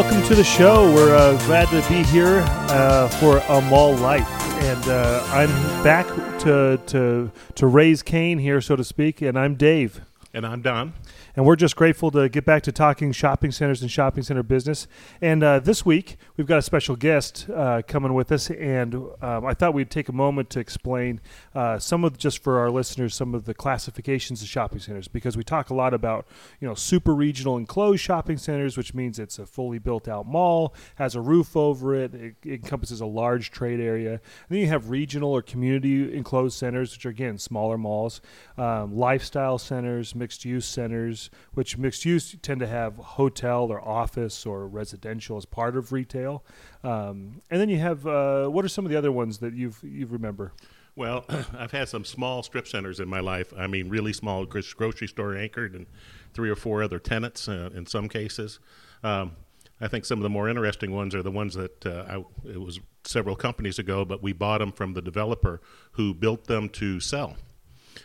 welcome to the show. We're uh, glad to be here uh, for a mall life, and uh, I'm back to to to raise Cain here, so to speak. And I'm Dave, and I'm Don. And we're just grateful to get back to talking shopping centers and shopping center business. And uh, this week, we've got a special guest uh, coming with us. And um, I thought we'd take a moment to explain uh, some of, just for our listeners, some of the classifications of shopping centers because we talk a lot about, you know, super regional enclosed shopping centers, which means it's a fully built out mall, has a roof over it, it, it encompasses a large trade area. And then you have regional or community enclosed centers, which are, again, smaller malls, um, lifestyle centers, mixed use centers which mixed use tend to have hotel or office or residential as part of retail. Um, and then you have uh, what are some of the other ones that you've you remember? Well, I've had some small strip centers in my life. I mean, really small grocery store anchored and three or four other tenants uh, in some cases. Um, I think some of the more interesting ones are the ones that uh, I, it was several companies ago, but we bought them from the developer who built them to sell.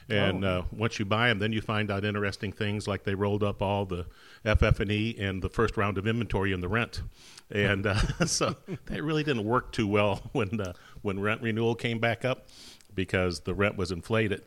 And oh. uh, once you buy them, then you find out interesting things like they rolled up all the FF&E and the first round of inventory in the rent. And uh, so that really didn't work too well when uh, when rent renewal came back up because the rent was inflated.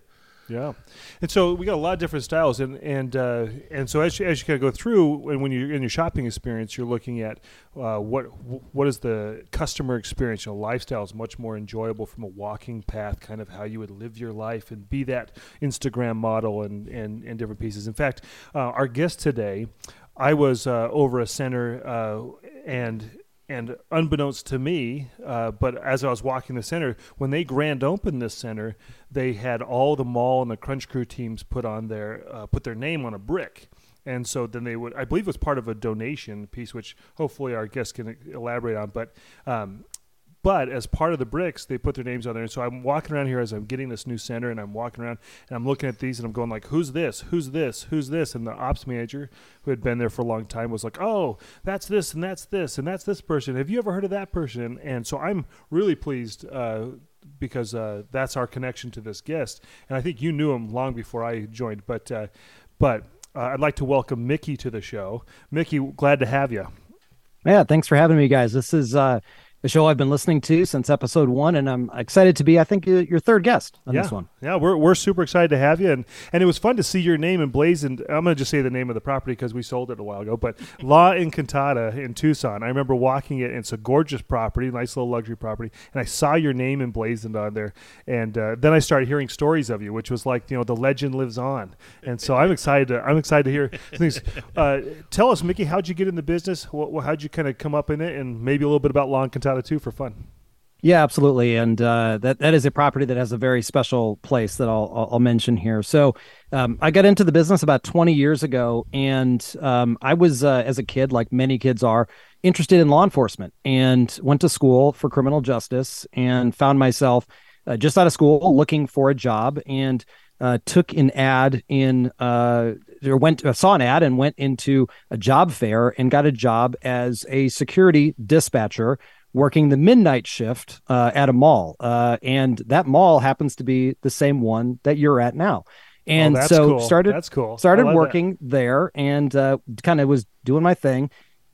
Yeah, and so we got a lot of different styles, and and uh, and so as you, as you kind of go through, and when you're in your shopping experience, you're looking at uh, what what is the customer experience. You know, lifestyle is much more enjoyable from a walking path, kind of how you would live your life, and be that Instagram model and and, and different pieces. In fact, uh, our guest today, I was uh, over a center uh, and and unbeknownst to me, uh, but as I was walking the center, when they grand opened this center, they had all the mall and the Crunch Crew teams put on their uh, put their name on a brick, and so then they would, I believe, it was part of a donation piece, which hopefully our guests can elaborate on. But um, but as part of the bricks, they put their names on there. And so I'm walking around here as I'm getting this new center, and I'm walking around and I'm looking at these, and I'm going like, "Who's this? Who's this? Who's this?" And the ops manager, who had been there for a long time, was like, "Oh, that's this, and that's this, and that's this person. Have you ever heard of that person?" And so I'm really pleased. Uh, because uh, that's our connection to this guest, and I think you knew him long before I joined. But, uh, but uh, I'd like to welcome Mickey to the show. Mickey, glad to have you. Yeah, thanks for having me, guys. This is uh, the show I've been listening to since episode one, and I'm excited to be, I think, your third guest on yeah. this one. Yeah, we're, we're super excited to have you, and and it was fun to see your name emblazoned. I'm going to just say the name of the property because we sold it a while ago, but La Encantada in Tucson. I remember walking it. And it's a gorgeous property, nice little luxury property, and I saw your name emblazoned on there, and uh, then I started hearing stories of you, which was like you know the legend lives on, and so I'm excited. To, I'm excited to hear things. Uh, tell us, Mickey, how'd you get in the business? how'd you kind of come up in it, and maybe a little bit about La Encantada too for fun. Yeah, absolutely, and uh, that that is a property that has a very special place that I'll I'll mention here. So, um, I got into the business about 20 years ago, and um, I was uh, as a kid, like many kids are, interested in law enforcement, and went to school for criminal justice, and found myself uh, just out of school looking for a job, and uh, took an ad in uh, or went uh, saw an ad and went into a job fair and got a job as a security dispatcher working the midnight shift uh, at a mall. Uh, and that mall happens to be the same one that you're at now. And oh, so cool. started that's cool. Started working that. there and uh, kind of was doing my thing,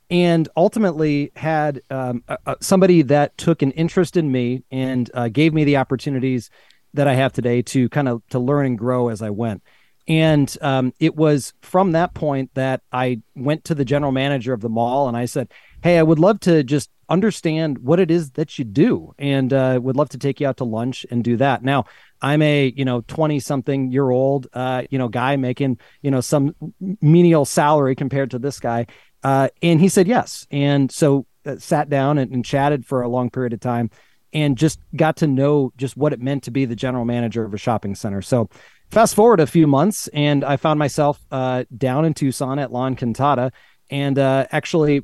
and ultimately had um, somebody that took an interest in me and uh, gave me the opportunities that I have today to kind of to learn and grow as I went. And um, it was from that point that I went to the general manager of the mall and I said, "Hey, I would love to just understand what it is that you do and uh, would love to take you out to lunch and do that. Now i'm a you know 20 something year old uh, you know guy making you know some menial salary compared to this guy uh, and he said yes. And so uh, sat down and, and chatted for a long period of time and just got to know just what it meant to be the general manager of a shopping center. So fast forward a few months and i found myself uh, down in tucson at la encantada and uh, actually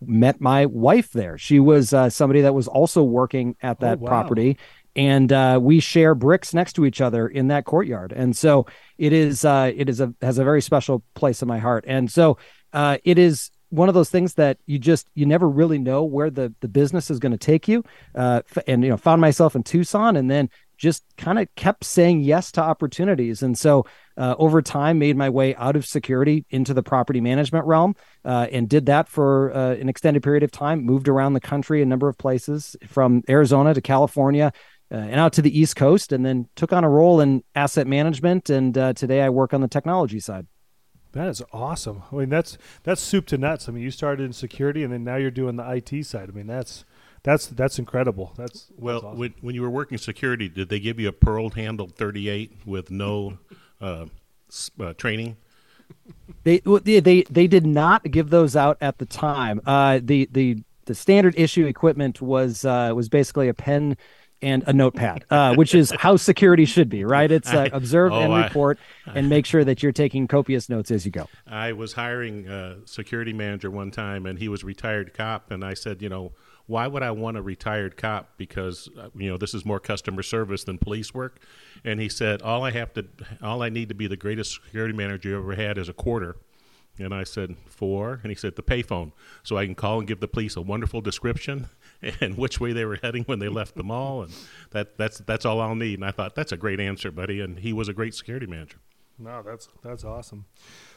met my wife there. She was uh, somebody that was also working at that oh, wow. property, and uh, we share bricks next to each other in that courtyard. And so it is uh, it is a has a very special place in my heart. And so uh, it is one of those things that you just you never really know where the the business is going to take you uh, and you know found myself in tucson and then just kind of kept saying yes to opportunities. And so uh, over time, made my way out of security into the property management realm uh, and did that for uh, an extended period of time, moved around the country a number of places from Arizona to California. Uh, and out to the East Coast, and then took on a role in asset management. And uh, today I work on the technology side. That is awesome. I mean, that's that's soup to nuts. I mean, you started in security, and then now you're doing the IT side. I mean, that's that's that's incredible. That's well. That's awesome. when when you were working security, did they give you a pearl handled 38 with no uh, uh, training? They, they they did not give those out at the time. Uh, the the the standard issue equipment was uh, was basically a pen and a notepad, uh, which is how security should be, right? It's uh, observe oh, and report I, and make sure that you're taking copious notes as you go. I was hiring a security manager one time, and he was retired cop, and I said, you know, why would I want a retired cop? Because uh, you know this is more customer service than police work. And he said, all I have to, all I need to be the greatest security manager you ever had is a quarter. And I said, for? And he said, the payphone. So I can call and give the police a wonderful description and which way they were heading when they left the mall. And that, that's, that's all I'll need. And I thought, that's a great answer, buddy. And he was a great security manager. No, that's, that's awesome.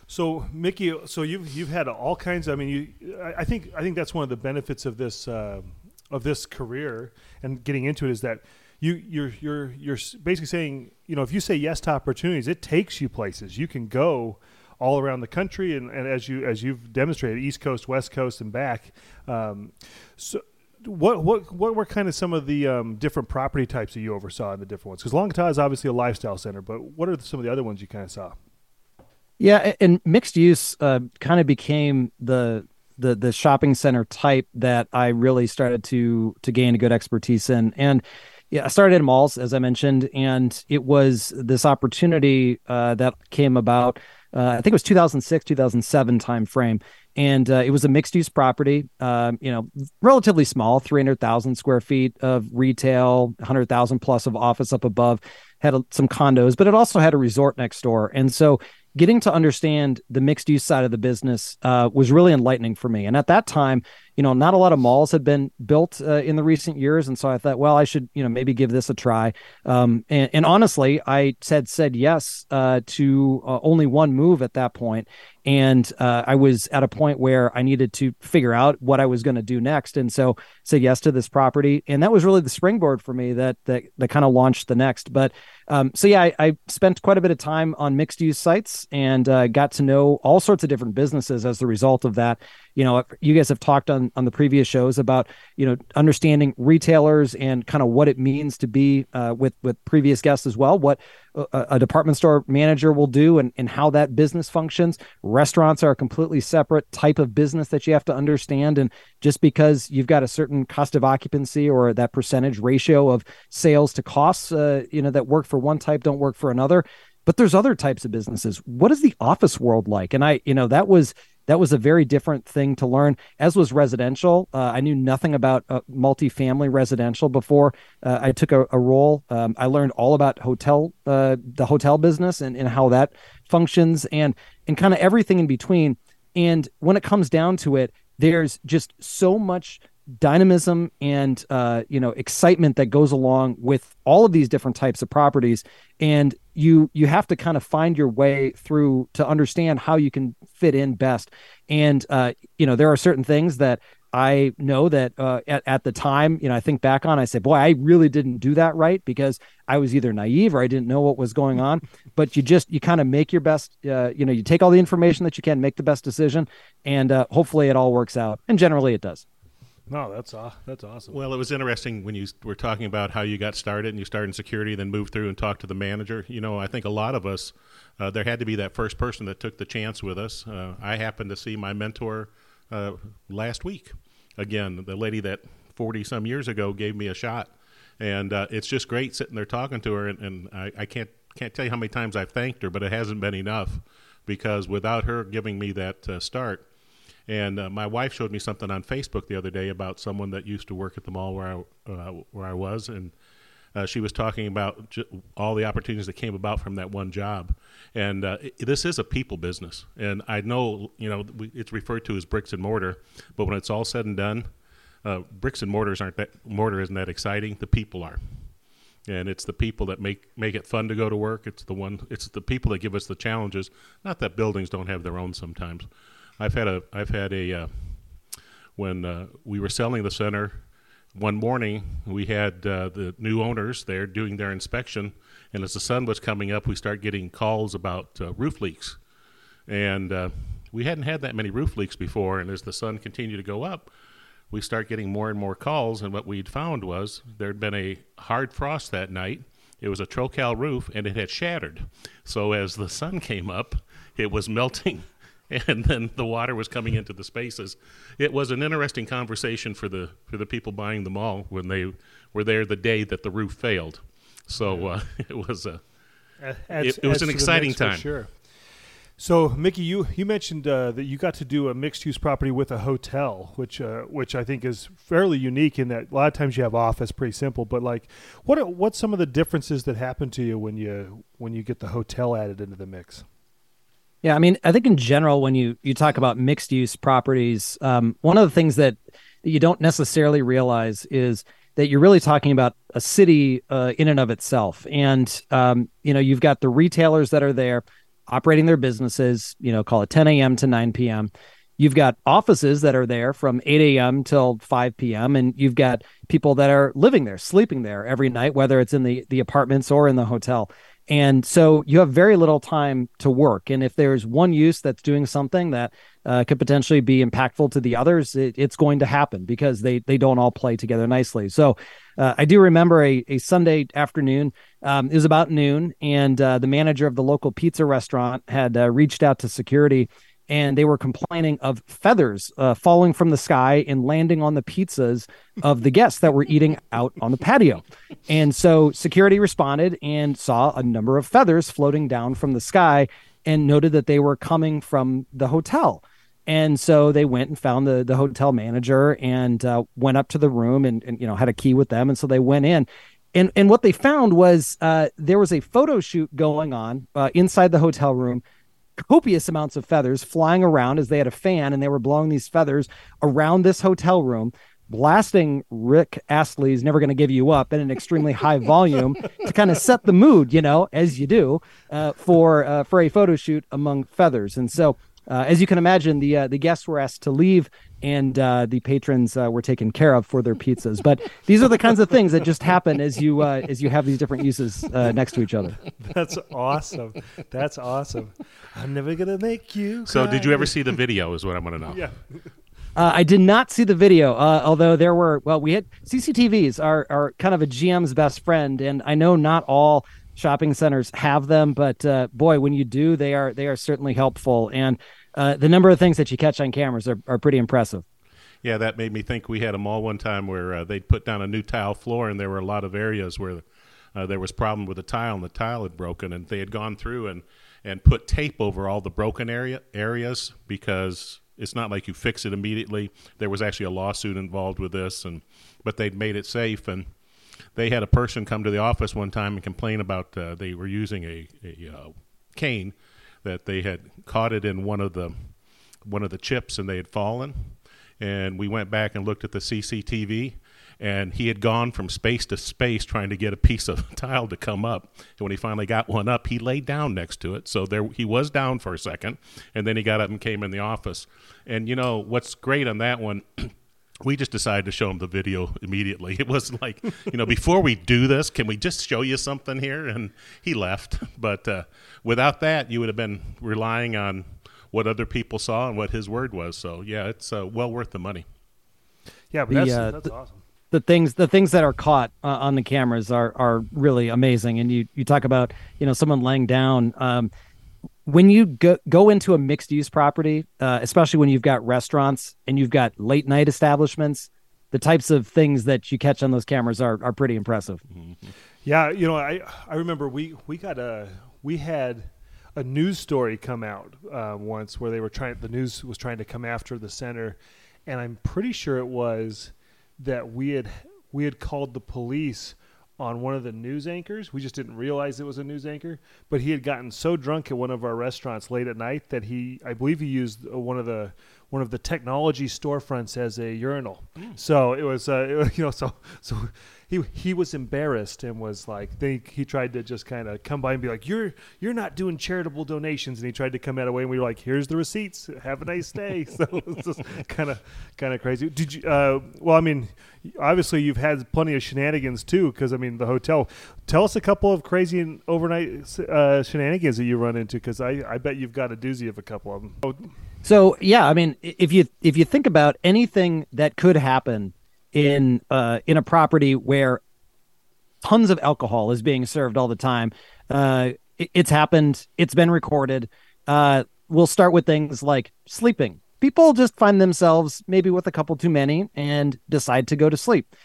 So Mickey, so you've you've had all kinds. Of, I mean, you. I think I think that's one of the benefits of this uh, of this career and getting into it is that you you're you're you're basically saying you know if you say yes to opportunities, it takes you places. You can go all around the country and, and as you as you've demonstrated, East Coast, West Coast, and back. Um, so what what what were kind of some of the um, different property types that you oversaw in the different ones? Because Encantada is obviously a lifestyle center, but what are some of the other ones you kind of saw? Yeah, and mixed use uh, kind of became the the the shopping center type that I really started to to gain a good expertise in. And yeah, I started at malls, as I mentioned, and it was this opportunity uh, that came about. Uh, I think it was 2006, 2007 timeframe, and uh, it was a mixed use property. Um, you know, relatively small, 300,000 square feet of retail, 100,000 plus of office up above. Had a, some condos, but it also had a resort next door, and so getting to understand the mixed use side of the business uh, was really enlightening for me. And at that time, you know, not a lot of malls had been built uh, in the recent years, and so I thought, well, I should, you know, maybe give this a try. Um, and, and, honestly, I said said yes uh, to uh, only one move at that point, and uh, I was at a point where I needed to figure out what I was going to do next, and so said yes to this property, and that was really the springboard for me that that that kind of launched the next. But um, so yeah, I, I, spent quite a bit of time on mixed use sites and uh, got to know all sorts of different businesses as the result of that you know you guys have talked on on the previous shows about you know understanding retailers and kind of what it means to be uh, with with previous guests as well what a, a, department store manager will do and, and how that business functions. Restaurants are a completely separate type of business that you have to understand and just because you've got a certain cost of occupancy or that percentage ratio of sales to costs uh, you know that work for one type don't work for another but there's other types of businesses. What is the office world like? And i you know that was that was a very different thing to learn as was residential. Uh, i knew nothing about uh, multifamily residential before uh, i took a, a role. Um, i learned all about hotel uh, the hotel business and, and how that functions and and kind of everything in between. And when it comes down to it there's just so much dynamism and uh, you know excitement that goes along with all of these different types of properties and you you have to kind of find your way through to understand how you can fit in best and uh, you know there are certain things that I know that uh, at, at the time, you know, I think back on, I say, boy, I really didn't do that right because I was either naive or I didn't know what was going on. But you just, you kind of make your best, uh, you know, you take all the information that you can, make the best decision, and uh, hopefully it all works out. And generally it does. No, that's uh, that's awesome. Well, it was interesting when you were talking about how you got started and you started in security, then moved through and talked to the manager. You know, I think a lot of us, uh, there had to be that first person that took the chance with us. Uh, I happened to see my mentor uh, last week. Again, the lady that forty some years ago gave me a shot, and uh, it's just great sitting there talking to her. And, and I, I can't can't tell you how many times I've thanked her, but it hasn't been enough because without her giving me that uh, start and uh, my wife showed me something on Facebook the other day about someone that used to work at the mall where I uh, where I was, and uh, she was talking about ju- all the opportunities that came about from that one job. And uh, it, this is a people business, and I know you know we, it's referred to as bricks and mortar, but when it's all said and done, uh, bricks and mortars aren't that mortar isn't that exciting. The people are. and it's the people that make make it fun to go to work. It's the one. It's the people that give us the challenges. Not that buildings don't have their own sometimes. I've had a I've had a uh, when uh, we were selling the center. One morning, we had uh, the new owners there doing their inspection, and as the sun was coming up, we start getting calls about uh, roof leaks, and uh, we hadn't had that many roof leaks before. And as the sun continued to go up, we start getting more and more calls. And what we'd found was there'd been a hard frost that night. It was a Trocal roof, and it had shattered. So as the sun came up, it was melting and then the water was coming into the spaces. It was an interesting conversation for the for the people buying the mall when they were there the day that the roof failed. So uh, it was a Adds- it, it was an exciting time. Sure. So, Mickey, you you mentioned uh, that you got to do a mixed use property with a hotel, which uh, which I think is fairly unique in that a lot of times you have office, pretty simple. But like, what are, what's some of the differences that happen to you when you when you get the hotel added into the mix? Yeah, I mean, I think in general, when you you talk about mixed use properties, um, one of the things that, you don't necessarily realize is that you're really talking about a city uh, in and of itself, and um, you know, you've got the retailers that are there operating their businesses, you know, call it 10 a.m. to 9 p.m. You've got offices that are there from 8 a.m. till 5 p.m. and you've got people that are living there, sleeping there every night, whether it's in the the apartments or in the hotel. And so you have very little time to work. And if there's one use that's doing something that uh, could potentially be impactful to the others, it, it's going to happen because they they don't all play together nicely. So uh, I do remember a, a Sunday afternoon. Um, it was about noon, and uh, the manager of the local pizza restaurant had uh, reached out to security and they were complaining of feathers uh, falling from the sky and landing on the pizzas of the guests that were eating out on the patio. And so security responded and saw a number of feathers floating down from the sky and noted that they were coming from the hotel. And so they went and found the the hotel manager and uh, went up to the room and, and you know had a key with them. And so they went in and and what they found was uh, there was a photo shoot going on uh, inside the hotel room copious amounts of feathers flying around as they had a fan and they were blowing these feathers around this hotel room blasting rick astley's never gonna give you up in an extremely high volume to kind of set the mood you know as you do uh, for uh, for a photo shoot among feathers. And so uh, as you can imagine, the uh, the guests were asked to leave, and uh, the patrons uh, were taken care of for their pizzas. But these are the kinds of things that just happen as you uh, as you have these different uses uh, next to each other. That's awesome. That's awesome. I'm never gonna make you. So did you ever see the video? Is what I want to know. Yeah. Uh, I did not see the video, uh, although there were well, we had CCTVs are are kind of a GM's best friend, and I know not all shopping centers have them, but uh, boy, when you do, they are they are certainly helpful, and uh, the number of things that you catch on cameras are, are pretty impressive. Yeah, that made me think. We had a mall one time where uh, they'd put down a new tile floor, and there were a lot of areas where uh, there was problem with the tile, and the tile had broken, and they had gone through and and put tape over all the broken area areas because it's not like you fix it immediately. There was actually a lawsuit involved with this, and but they'd made it safe, and they had a person come to the office one time and complain about uh, they were using a, a uh, cane that they had caught it in one of the one of the chips and they had fallen. And we went back and looked at the CCTV and he had gone from space to space trying to get a piece of tile to come up. And when he finally got one up he laid down next to it. So there he was down for a second and then he got up and came in the office. And you know what's great on that one we just decided to show him the video immediately. It was like, you know, before we do this, can we just show you something here? And he left. But uh, without that, you would have been relying on what other people saw and what his word was. So yeah, it's uh, well worth the money. Yeah, but The, that's, uh, that's the- awesome. the things the things that are caught uh, on the cameras are are really amazing and you you talk about you know someone laying down um when you go go into a mixed use property uh, especially when you've got restaurants and you've got late night establishments the types of things that you catch on those cameras are are pretty impressive. Yeah, you know, I I remember we we got a we had a news story come out uh, once where they were trying the news was trying to come after the center, and I'm pretty sure it was that we had we had called the police on one of the news anchors. We just didn't realize it was a news anchor, but he had gotten so drunk at one of our restaurants late at night that he I believe he used uh, one of the one of the technology storefronts as a urinal. So it was, uh, it was, you know, so so he he was embarrassed and was like, they, he tried to just kind of come by and be like, you're you're not doing charitable donations, and he tried to come out away, and we were like, here's the receipts, have a nice day. so it was just kind of kind of crazy. Did you? Uh, well, I mean, obviously you've had plenty of shenanigans too, because I mean the hotel. Tell us a couple of crazy and overnight uh, shenanigans that you run into, because I I bet you've got a doozy of a couple of them. So yeah, I mean, if you if you think about anything that could happen in uh, in a property where tons of alcohol is being served all the time, uh, it- it's happened. It's been recorded. Uh, we'll start with things like sleeping. People just find themselves maybe with a couple too many and decide to go to sleep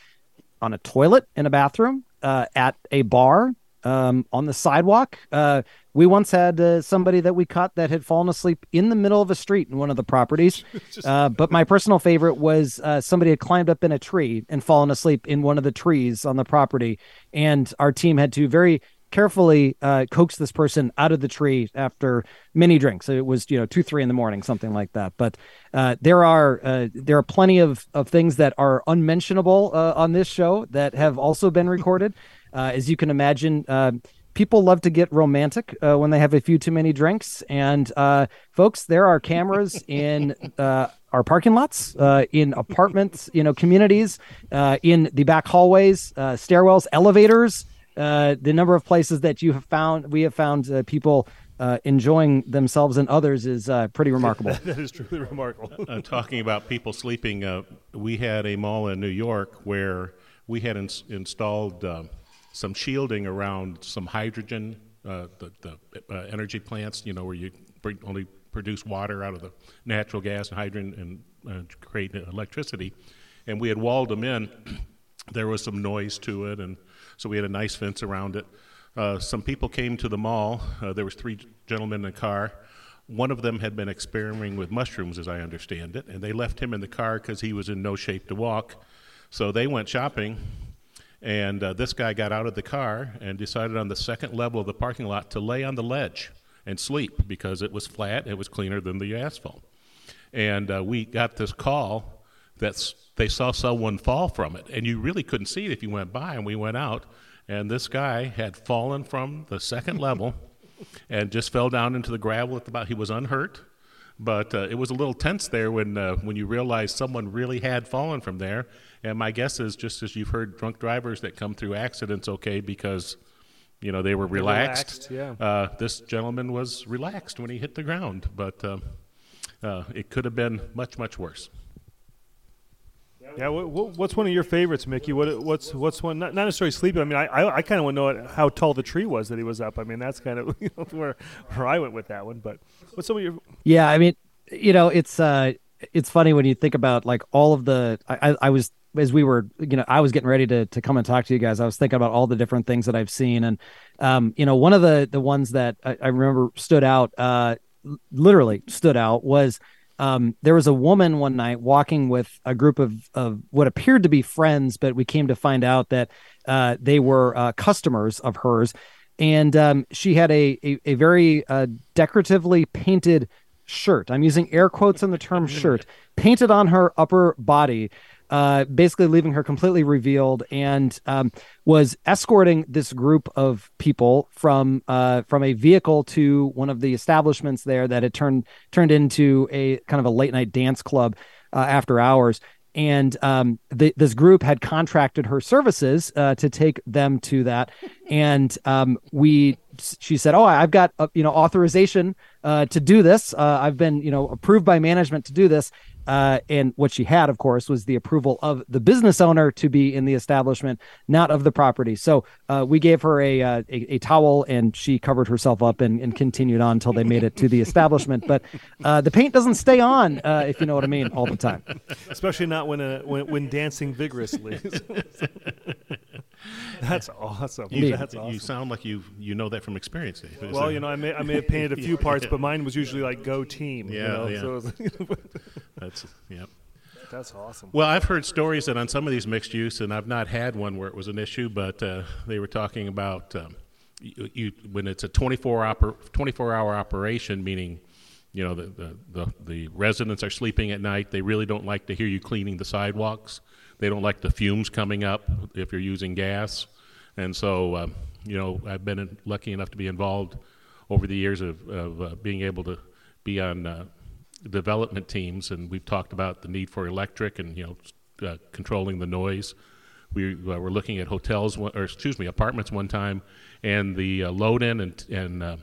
on a toilet in a bathroom, uh, at a bar, um, on the sidewalk. Uh, we once had uh, somebody that we caught that had fallen asleep in the middle of a street in one of the properties. Uh, but my personal favorite was uh, somebody had climbed up in a tree and fallen asleep in one of the trees on the property, and our team had to very carefully uh, coax this person out of the tree after many drinks. It was you know two three in the morning, something like that. But uh, there are uh, there are plenty of of things that are unmentionable uh, on this show that have also been recorded. Uh, as you can imagine, uh, people love to get romantic uh, when they have a few too many drinks. And uh, folks, there are cameras in uh, our parking lots, uh, in apartments, you know, communities, uh, in the back hallways, uh, stairwells, elevators. Uh, the number of places that you have found, we have found uh, people uh, enjoying themselves and others is uh, pretty remarkable. that is truly remarkable. uh, talking about people sleeping, uh, we had a mall in New York where we had ins- installed uh, some shielding around some hydrogen, uh, the, the uh, energy plants, you know, where you bring, only produce water out of the natural gas and hydrogen and uh, create electricity. And we had walled them in. there was some noise to it, and so we had a nice fence around it. Uh, some people came to the mall. Uh, there was three gentlemen in a car. One of them had been experimenting with mushrooms, as I understand it, and they left him in the car because he was in no shape to walk. So they went shopping, and uh, this guy got out of the car and decided on the second level of the parking lot to lay on the ledge and sleep because it was flat, it was cleaner than the asphalt. And uh, we got this call that they saw someone fall from it, and you really couldn't see it if you went by. And we went out, and this guy had fallen from the second level and just fell down into the gravel at the bottom. He was unhurt, but uh, it was a little tense there when uh, when you realized someone really had fallen from there. And my guess is, just as you've heard drunk drivers that come through accidents okay because you know they were relaxed. relaxed, yeah. Uh, this gentleman was relaxed when he hit the ground, but uh, uh, it could have been much much worse. Yeah, what, what, what's one of your favorites, Mickey? What what's what's one? Not, not necessarily sleeping. I mean, I I, I kind of want to know how tall the tree was that he was up. I mean, that's kind of you know, where where I went with that one. But what's some of your? Yeah, I mean, you know, it's uh it's funny when you think about like all of the I, I- I was as we were you know I was getting ready to to come and talk to you guys. I was thinking about all the different things that I've seen, and um, you know, one of the the ones that I, I remember stood out, uh, literally stood out was. Um, there was a woman one night walking with a group of, of what appeared to be friends, but we came to find out that uh, they were uh, customers of hers. And um, she had a, a, a very uh, decoratively painted shirt. I'm using air quotes on the term shirt, painted on her upper body, uh, basically leaving her completely revealed, and um, was escorting this group of people from uh, from a vehicle to one of the establishments there that had turned turned into a kind of a late night dance club uh, after hours. And um, this group had contracted her services uh, to take them to that, and um, we. She said, "Oh, I've got uh, you know authorization uh, to do this. Uh, I've been you know approved by management to do this." Uh, and what she had, of course, was the approval of the business owner to be in the establishment, not of the property. So uh, we gave her a, uh, a a towel, and she covered herself up and, and continued on until they made it to the establishment. But uh, the paint doesn't stay on, uh, if you know what I mean, all the time. Especially not when uh, when when dancing vigorously. that's awesome. You, That's you sound like you you know that from experience, Dave. Well, you know, I may I may have painted a few parts, but mine was usually like go team. you Yeah, know, yeah. So it that's yeah. that's awesome. Well, I've heard stories that on some of these mixed use, and I've not had one where it was an issue, but uh, they were talking about um, you, you when it's a 24 oper, 24 hour operation, meaning you know, the, the, the, the, residents are sleeping at night. They really don't like to hear you cleaning the sidewalks. They don't like the fumes coming up if you're using gas. And so, um, you know, I've been lucky enough to be involved over the years of, of uh, being able to be on uh, development teams, and we've talked about the need for electric and you know uh, controlling the noise. We uh, were looking at hotels, or excuse me, apartments one time, and the uh, load in and, and uh,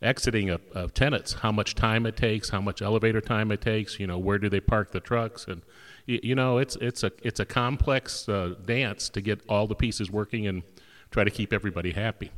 exiting of, of, tenants, how much time it takes, how much elevator time it takes, you know, where do they park the trucks, and you, you know, it's it's a it's a complex uh, dance to get all the pieces working and try to keep everybody happy.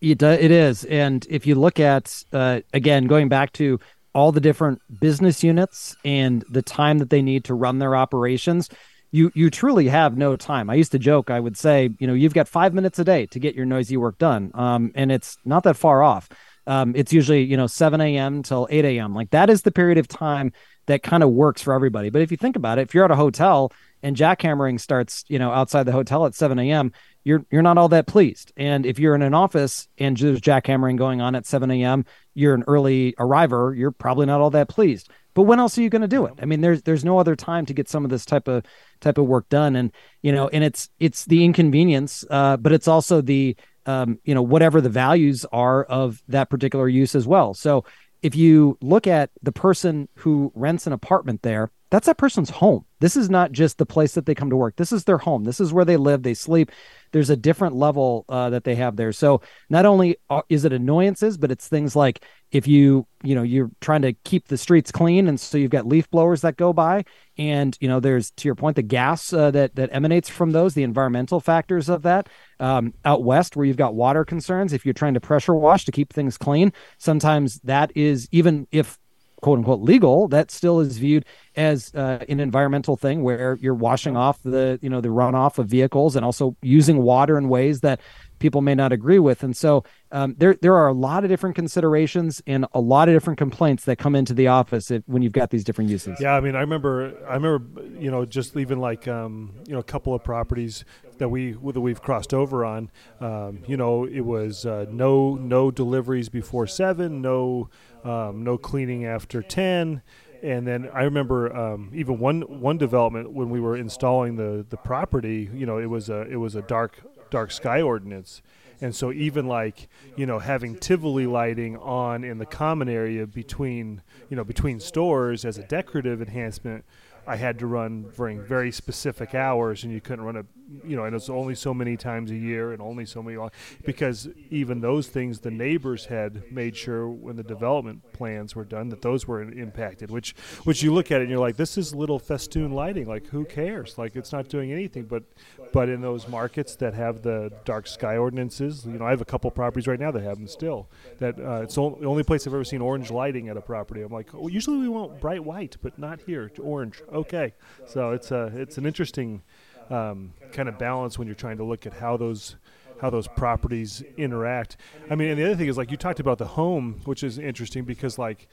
It, it is. And if you look at, uh, again, going back to all the different business units and the time that they need to run their operations, you you truly have no time. I used to joke, I would say, you know, you've got five minutes a day to get your noisy work done. Um, and it's not that far off. Um, it's usually, you know, 7 a.m. till 8 a.m. Like that is the period of time that kind of works for everybody. But if you think about it, if you're at a hotel and jackhammering starts, you know, outside the hotel at 7 a.m., you're you're not all that pleased. And if you're in an office and there's jackhammering going on at 7 a.m., you're an early arriver, you're probably not all that pleased. But when else are you going to do it? I mean, there's there's no other time to get some of this type of type of work done, and you know, and it's it's the inconvenience, uh, but it's also the um, you know whatever the values are of that particular use as well. So if you look at the person who rents an apartment there, that's that person's home. This is not just the place that they come to work. This is their home. This is where they live, they sleep. There's a different level uh, that they have there. So not only is it annoyances, but it's things like if you you know you're trying to keep the streets clean, and so you've got leaf blowers that go by, and you know there's to your point the gas uh, that that emanates from those, the environmental factors of that. Um, out west, where you've got water concerns, if you're trying to pressure wash to keep things clean, sometimes that is even if quote unquote legal, that still is viewed as uh, an environmental thing where you're washing off the you know the runoff of vehicles and also using water in ways that people may not agree with. And so um, there there are a lot of different considerations and a lot of different complaints that come into the office if, when you've got these different uses. Yeah, I mean, I remember I remember you know just even like um, you know a couple of properties that we that we've crossed over on. Um, you know, it was uh, no no deliveries before seven, no um, no cleaning after ten. And then I remember um, even one one development when we were installing the, the property. You know, it was a it was a dark dark sky ordinance, and so even like you know having Tivoli lighting on in the common area between you know between stores as a decorative enhancement I had to run during very specific hours, and you couldn't run it, you know, and it's only so many times a year and only so many long, because even those things the neighbors had made sure when the development plans were done that those were impacted. Which, which you look at it and you're like, this is little festoon lighting. Like, who cares? Like, it's not doing anything. But, but in those markets that have the dark sky ordinances, you know, I have a couple properties right now that have them still. That uh, it's the only place I've ever seen orange lighting at a property. I'm like, well, usually we want bright white, but not here. Orange okay. So it's a it's an interesting um, kind of balance when you're trying to look at how those how those properties interact. I mean, and the other thing is like you talked about the home, which is interesting because like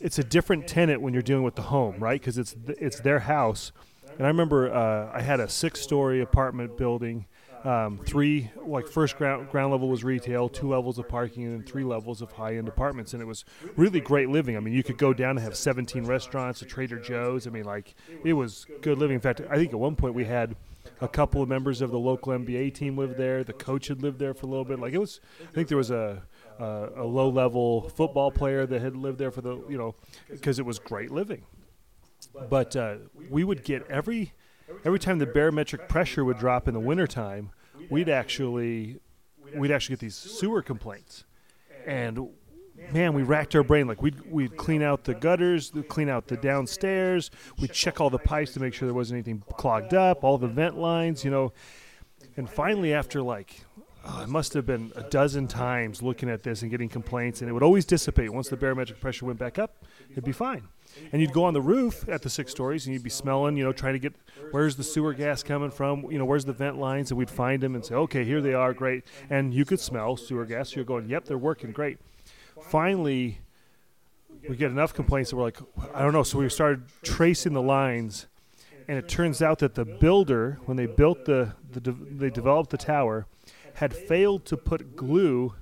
it's a different tenant when you're dealing with the home, right? Because it's th- it's their house. And I remember uh, I had a six-story apartment building um, three like first ground ground level was retail, two levels of parking, and then three levels of high end apartments, and it was really great living. I mean, you could go down and have 17 restaurants, a Trader Joe's. I mean, like it was good living. In fact, I think at one point we had a couple of members of the local NBA team lived there. The coach had lived there for a little bit. Like it was, I think there was a uh, a low level football player that had lived there for the you know because it was great living. But uh, we would get every every time the barometric pressure would drop in the wintertime, we'd actually we'd actually get these sewer complaints. And man, we racked our brain. Like we'd we'd clean out the gutters, clean out the downstairs, we'd check all the pipes to make sure there wasn't anything clogged up, all the vent lines, you know. And finally, after like oh, it must have been a dozen times looking at this and getting complaints, and it would always dissipate once the barometric pressure went back up. It'd be fine and you'd go on the roof at the six stories and you'd be smelling, you know, trying to get where's the sewer gas coming from, you know, where's the vent lines, and we'd find them and say, okay, here they are, great, and you could smell sewer gas. So you're going, yep, they're working great. Finally, we get enough complaints that we're like, I don't know. So we started tracing the lines, and it turns out that the builder, when they built the, the de- they developed the tower, had failed to put glue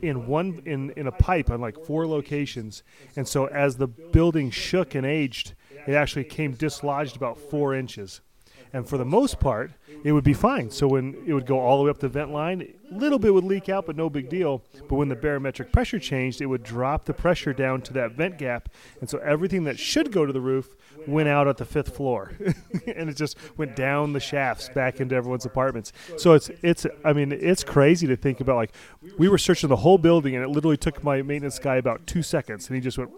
in one in in a pipe on like four locations, and so as the building shook and aged, it actually came dislodged about four inches. And for the most part, it would be fine. So when it would go all the way up the vent line, a little bit would leak out, but no big deal. But when the barometric pressure changed, it would drop the pressure down to that vent gap, and so everything that should go to the roof went out at the fifth floor, and it just went down the shafts back into everyone's apartments. So it's it's I mean it's crazy to think about. Like we were searching the whole building, and it literally took my maintenance guy about two seconds, and he just went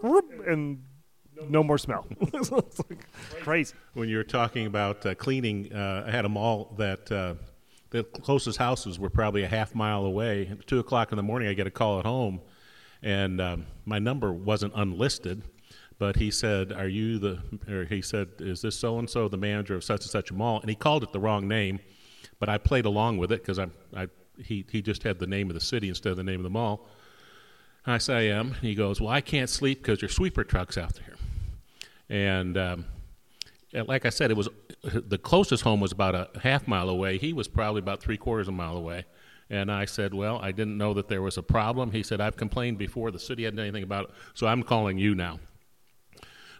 and no more smell. it's like crazy. When you were talking about uh, cleaning, uh, I had a mall that uh, the closest houses were probably a half mile away. At two o'clock in the morning, I get a call at home, and um, my number wasn't unlisted, but he said, "Are you the?" Or he said, "Is this so and so, the manager of such and such a mall?" And he called it the wrong name, but I played along with it because I, I he he just had the name of the city instead of the name of the mall. I say, I am. And he goes, Well, I can't sleep because your sweeper truck's out there. And um, like I said, it was the closest home was about a half mile away. He was probably about three quarters of a mile away. And I said, Well, I didn't know that there was a problem. He said, I've complained before. The city hadn't done anything about it. So I'm calling you now.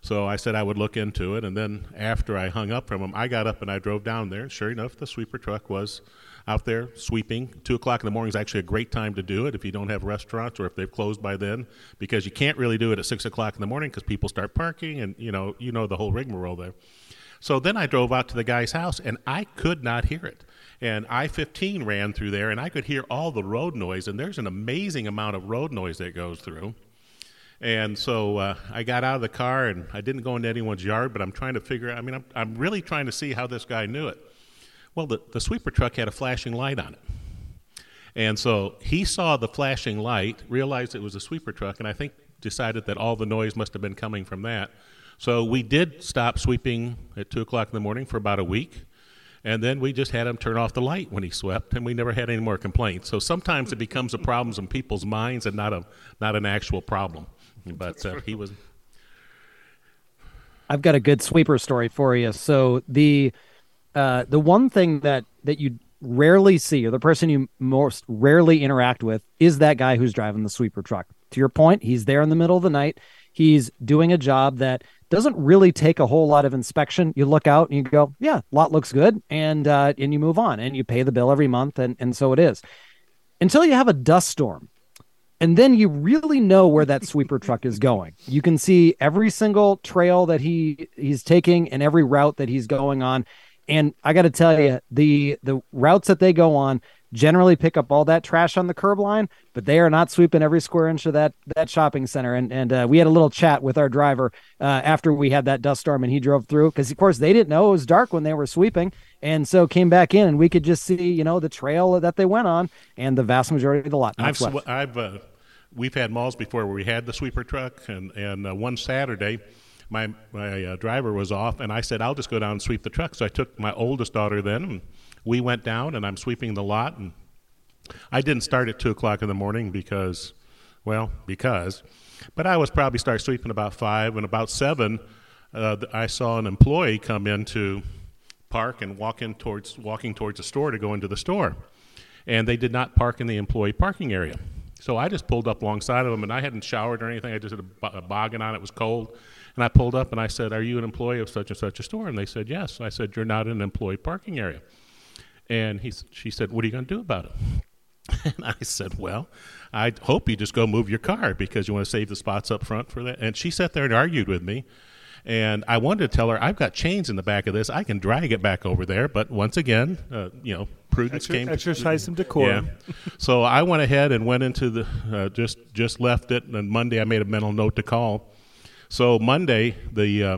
So I said I would look into it. And then after I hung up from him, I got up and I drove down there. Sure enough, the sweeper truck was out there sweeping. Two o'clock in the morning is actually a great time to do it if you don't have restaurants or if they've closed by then, because you can't really do it at six o'clock in the morning because people start parking and you know you know the whole rigmarole there. So then I drove out to the guy's house and I could not hear it. And I 15 ran through there and I could hear all the road noise. And there's an amazing amount of road noise that goes through. And so uh, I got out of the car and I didn't go into anyone's yard, but I'm trying to figure out, I mean, I'm, I'm really trying to see how this guy knew it. Well, the, the sweeper truck had a flashing light on it. And so he saw the flashing light, realized it was a sweeper truck, and I think decided that all the noise must have been coming from that. So we did stop sweeping at 2 o'clock in the morning for about a week. And then we just had him turn off the light when he swept, and we never had any more complaints. So sometimes it becomes a problem in people's minds and not, a, not an actual problem. But uh, he was. I've got a good sweeper story for you. So the uh, the one thing that that you rarely see, or the person you most rarely interact with, is that guy who's driving the sweeper truck. To your point, he's there in the middle of the night. He's doing a job that doesn't really take a whole lot of inspection. You look out and you go, "Yeah, lot looks good," and uh, and you move on, and you pay the bill every month, and and so it is. Until you have a dust storm, and then you really know where that sweeper truck is going. You can see every single trail that he he's taking and every route that he's going on. And I got to tell you, the the routes that they go on generally pick up all that trash on the curb line, but they are not sweeping every square inch of that that shopping center. And and uh, we had a little chat with our driver uh, after we had that dust storm, and he drove through because of course they didn't know it was dark when they were sweeping, and so came back in, and we could just see you know the trail that they went on, and the vast majority of the lot. I've sw- I've uh, we've had malls before where we had the sweeper truck, and and uh, one Saturday my my uh, driver was off, and I said, "I'll just go down and sweep the truck." So I took my oldest daughter then, and we went down, and I'm sweeping the lot. And I didn't start at two o'clock in the morning because, well, because, but I was probably start sweeping about five, and about seven, uh, I saw an employee come into park and walk in towards walking towards the store to go into the store, and they did not park in the employee parking area. So I just pulled up alongside of them, and I hadn't showered or anything. I just had a, a boggin on. It was cold. And I pulled up and I said, Are you an employee of such and such a store? And they said, Yes. I said, You're not in an employee parking area. And he, she said, What are you going to do about it? And I said, Well, I hope you just go move your car because you want to save the spots up front for that. And she sat there and argued with me. And I wanted to tell her, I've got chains in the back of this. I can drag it back over there. But once again, uh, you know, prudence Exer- came. Exercise some decorum. Yeah. so I went ahead and went into the, uh, just, just left it. And Monday I made a mental note to call so Monday, the uh,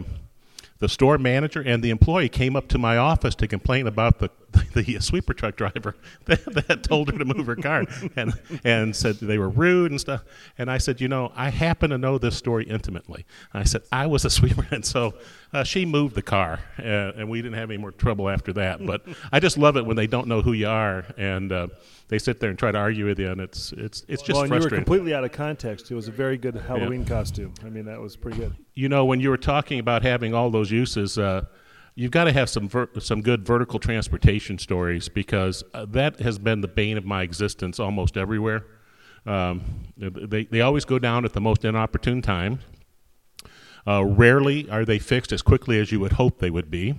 the store manager and the employee came up to my office to complain about the the sweeper truck driver that, that told her to move her car and and said they were rude and stuff. And I said, you know, I happen to know this story intimately. I said I was a sweeper, and so uh, she moved the car, uh, and we didn't have any more trouble after that. But I just love it when they don't know who you are and. Uh, they sit there and try to argue with you, and it's it's it's just well, and frustrating. you were completely out of context. It was a very good Halloween yeah. costume. I mean, that was pretty good. You know, when you were talking about having all those uses, uh, you've got to have some ver- some good vertical transportation stories because uh, that has been the bane of my existence almost everywhere. Um, they, they always go down at the most inopportune time. Uh, rarely are they fixed as quickly as you would hope they would be.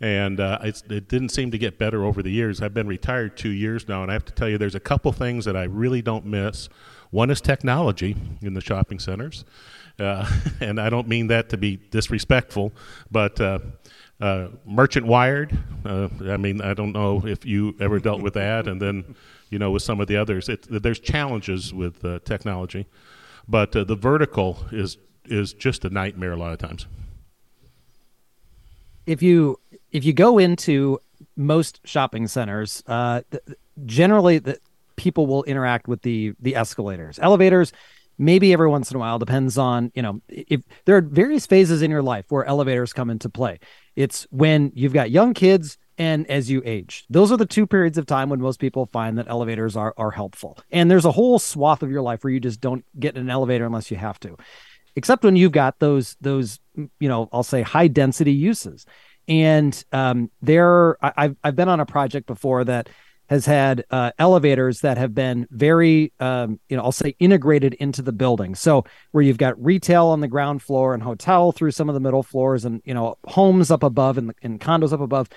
And uh, it didn't seem to get better over the years. I've been retired two years now, and I have to tell you, there's a couple things that I really don't miss. One is technology in the shopping centers. Uh, and I don't mean that to be disrespectful, but uh, merchant wired. Uh, I mean, I don't know if you ever dealt with that, and then you know with some of the others, it, there's challenges with uh, technology, but uh, the vertical is is just a nightmare a lot of times. If you if you go into most shopping centers, uh, th- generally the people will interact with the the escalators, elevators maybe every once in a while depends on you know if there are various phases in your life where elevators come into play it's when you've got young kids and as you age. Those are the two periods of time when most people find that elevators are are helpful. And there's a whole swath of your life where you just don't get an elevator unless you have to except when you've got those those you know i'll say high density uses. And um, there I've, I've been on a project before that has had uh, elevators that have been very, um, you know, I'll say integrated into the building. So where you've got retail on the ground floor and hotel through some of the middle floors, and you know, homes up above and, and condos up above,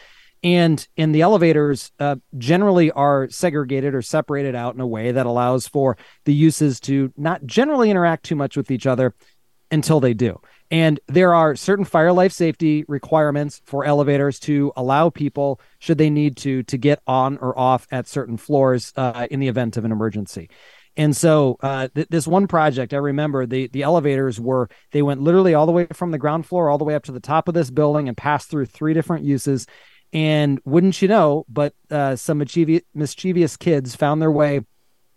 and in the elevators uh, generally are segregated or separated out in a way that allows for the uses to not generally interact too much with each other until they do. And there are certain fire life safety requirements for elevators to allow people, should they need to, to get on or off at certain floors uh, in the event of an emergency. And so uh, th- this one project, I remember the the elevators were they went literally all the way from the ground floor all the way up to the top of this building and passed through three different uses. And wouldn't you know, but uh, some mischievous, mischievous kids found their way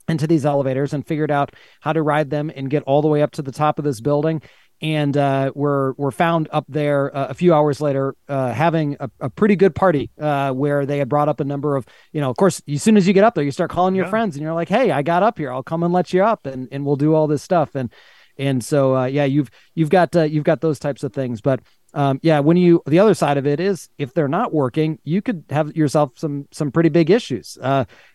into these elevators and figured out how to ride them and get all the way up to the top of this building and uh, were were found up there uh, a few hours later uh, having a, a, pretty good party uh, where they had brought up a number of you know of course as soon as you get up there you start calling your yeah. friends and you're like hey I got up here. I'll come and let you up and and we'll do all this stuff. And and so uh, yeah you've you've got uh, you've got those types of things. But um, yeah when you the other side of it is if they're not working you could have yourself some some pretty big issues.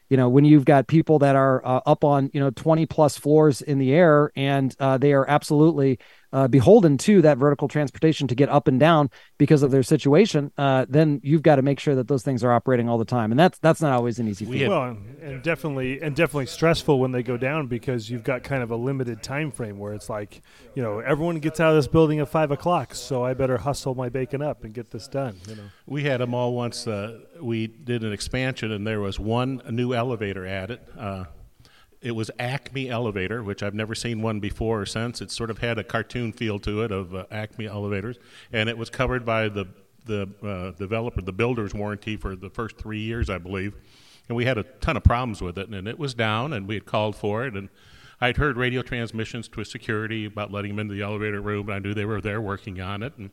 You know when you've got people that are uh, up on you know 20 plus floors in the air and uh, they are absolutely uh, beholden to that vertical transportation to get up and down because of their situation, uh, then you've got to make sure that those things are operating all the time, and that's that's not always an easy feat. Well, and definitely and definitely stressful when they go down because you've got kind of a limited time frame where it's like, you know, everyone gets out of this building at five o'clock, so I better hustle my bacon up and get this done. You know, we had them all once. Uh, we did an expansion, and there was one new elevator added. It was Acme Elevator, which I've never seen one before or since. It sort of had a cartoon feel to it of uh, Acme elevators, and it was covered by the the uh, developer, the builder's warranty for the first three years, I believe. And we had a ton of problems with it, and it was down, and we had called for it, and I'd heard radio transmissions to a security about letting them into the elevator room, and I knew they were there working on it, and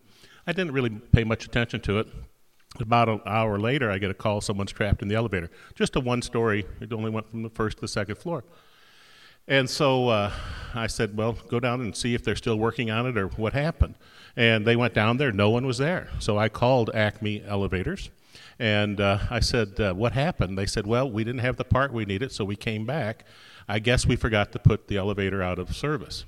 I didn't really pay much attention to it. About an hour later, I get a call someone's trapped in the elevator. Just a one story, it only went from the first to the second floor. And so uh, I said, Well, go down and see if they're still working on it or what happened. And they went down there, no one was there. So I called Acme Elevators and uh, I said, uh, What happened? They said, Well, we didn't have the part we needed, so we came back. I guess we forgot to put the elevator out of service.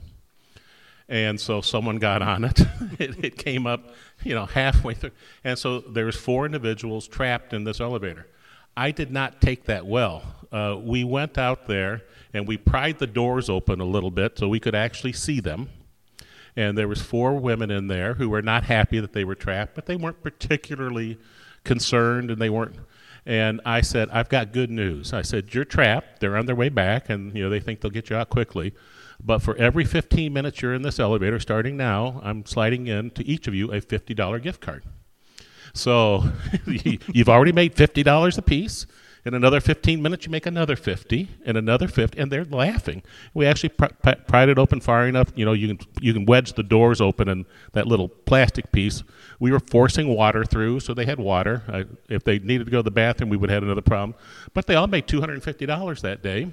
And so someone got on it. it. it. came up, you know, halfway through. And so there was four individuals trapped in this elevator. I did not take that well. Uh, we went out there and we pried the doors open a little bit so we could actually see them. And there was four women in there who were not happy that they were trapped, but they weren't particularly concerned and they weren't and I said, I've got good news. I said, You're trapped. They're on their way back, and you know they think they'll get you out quickly. But for every 15 minutes you're in this elevator, starting now, I'm sliding in to each of you a $50 gift card. So you've already made $50 a piece. In another 15 minutes, you make another 50 and another 50, and they're laughing. We actually pr- pr- pried it open far enough. You know, you can you can wedge the doors open and that little plastic piece. We were forcing water through, so they had water. I, if they needed to go to the bathroom, we would have had another problem. But they all made $250 that day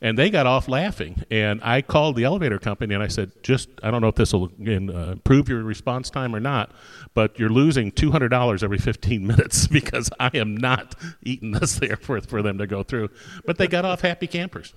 and they got off laughing. And I called the elevator company and I said, just, I don't know if this will uh, improve your response time or not, but you're losing $200 every 15 minutes because I am not eating this there for, for them to go through. But they got off happy campers.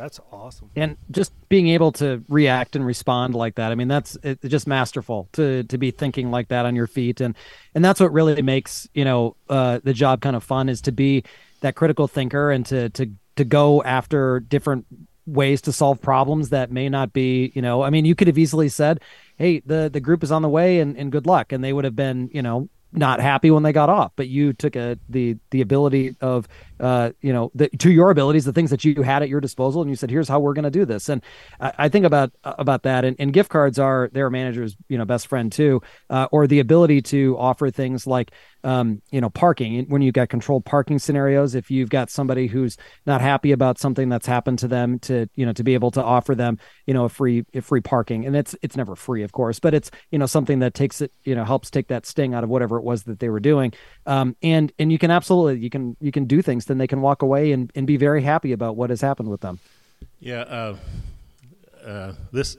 That's awesome. And just being able to react and respond like that. I mean, that's it's just masterful to to be thinking like that on your feet. And and that's what really makes, you know, uh, the job kind of fun is to be that critical thinker and to to to go after different ways to solve problems that may not be, you know, I mean, you could have easily said, Hey, the, the group is on the way and, and good luck. And they would have been, you know, not happy when they got off, but you took a the the ability of uh, you know, the, to your abilities, the things that you had at your disposal, and you said, "Here's how we're going to do this." And I, I, think about about that, and, and, gift cards are their manager's, you know, best friend too, uh, or the ability to offer things like, um, you know, parking when you've got controlled parking scenarios. If you've got somebody who's not happy about something that's happened to them, to you know, to be able to offer them, you know, a free a free parking, and it's it's never free, of course, but it's you know something that takes it, you know, helps take that sting out of whatever it was that they were doing, um, and and you can absolutely you can you can do things then they can walk away and, and be very happy about what has happened with them. Yeah, uh, uh, this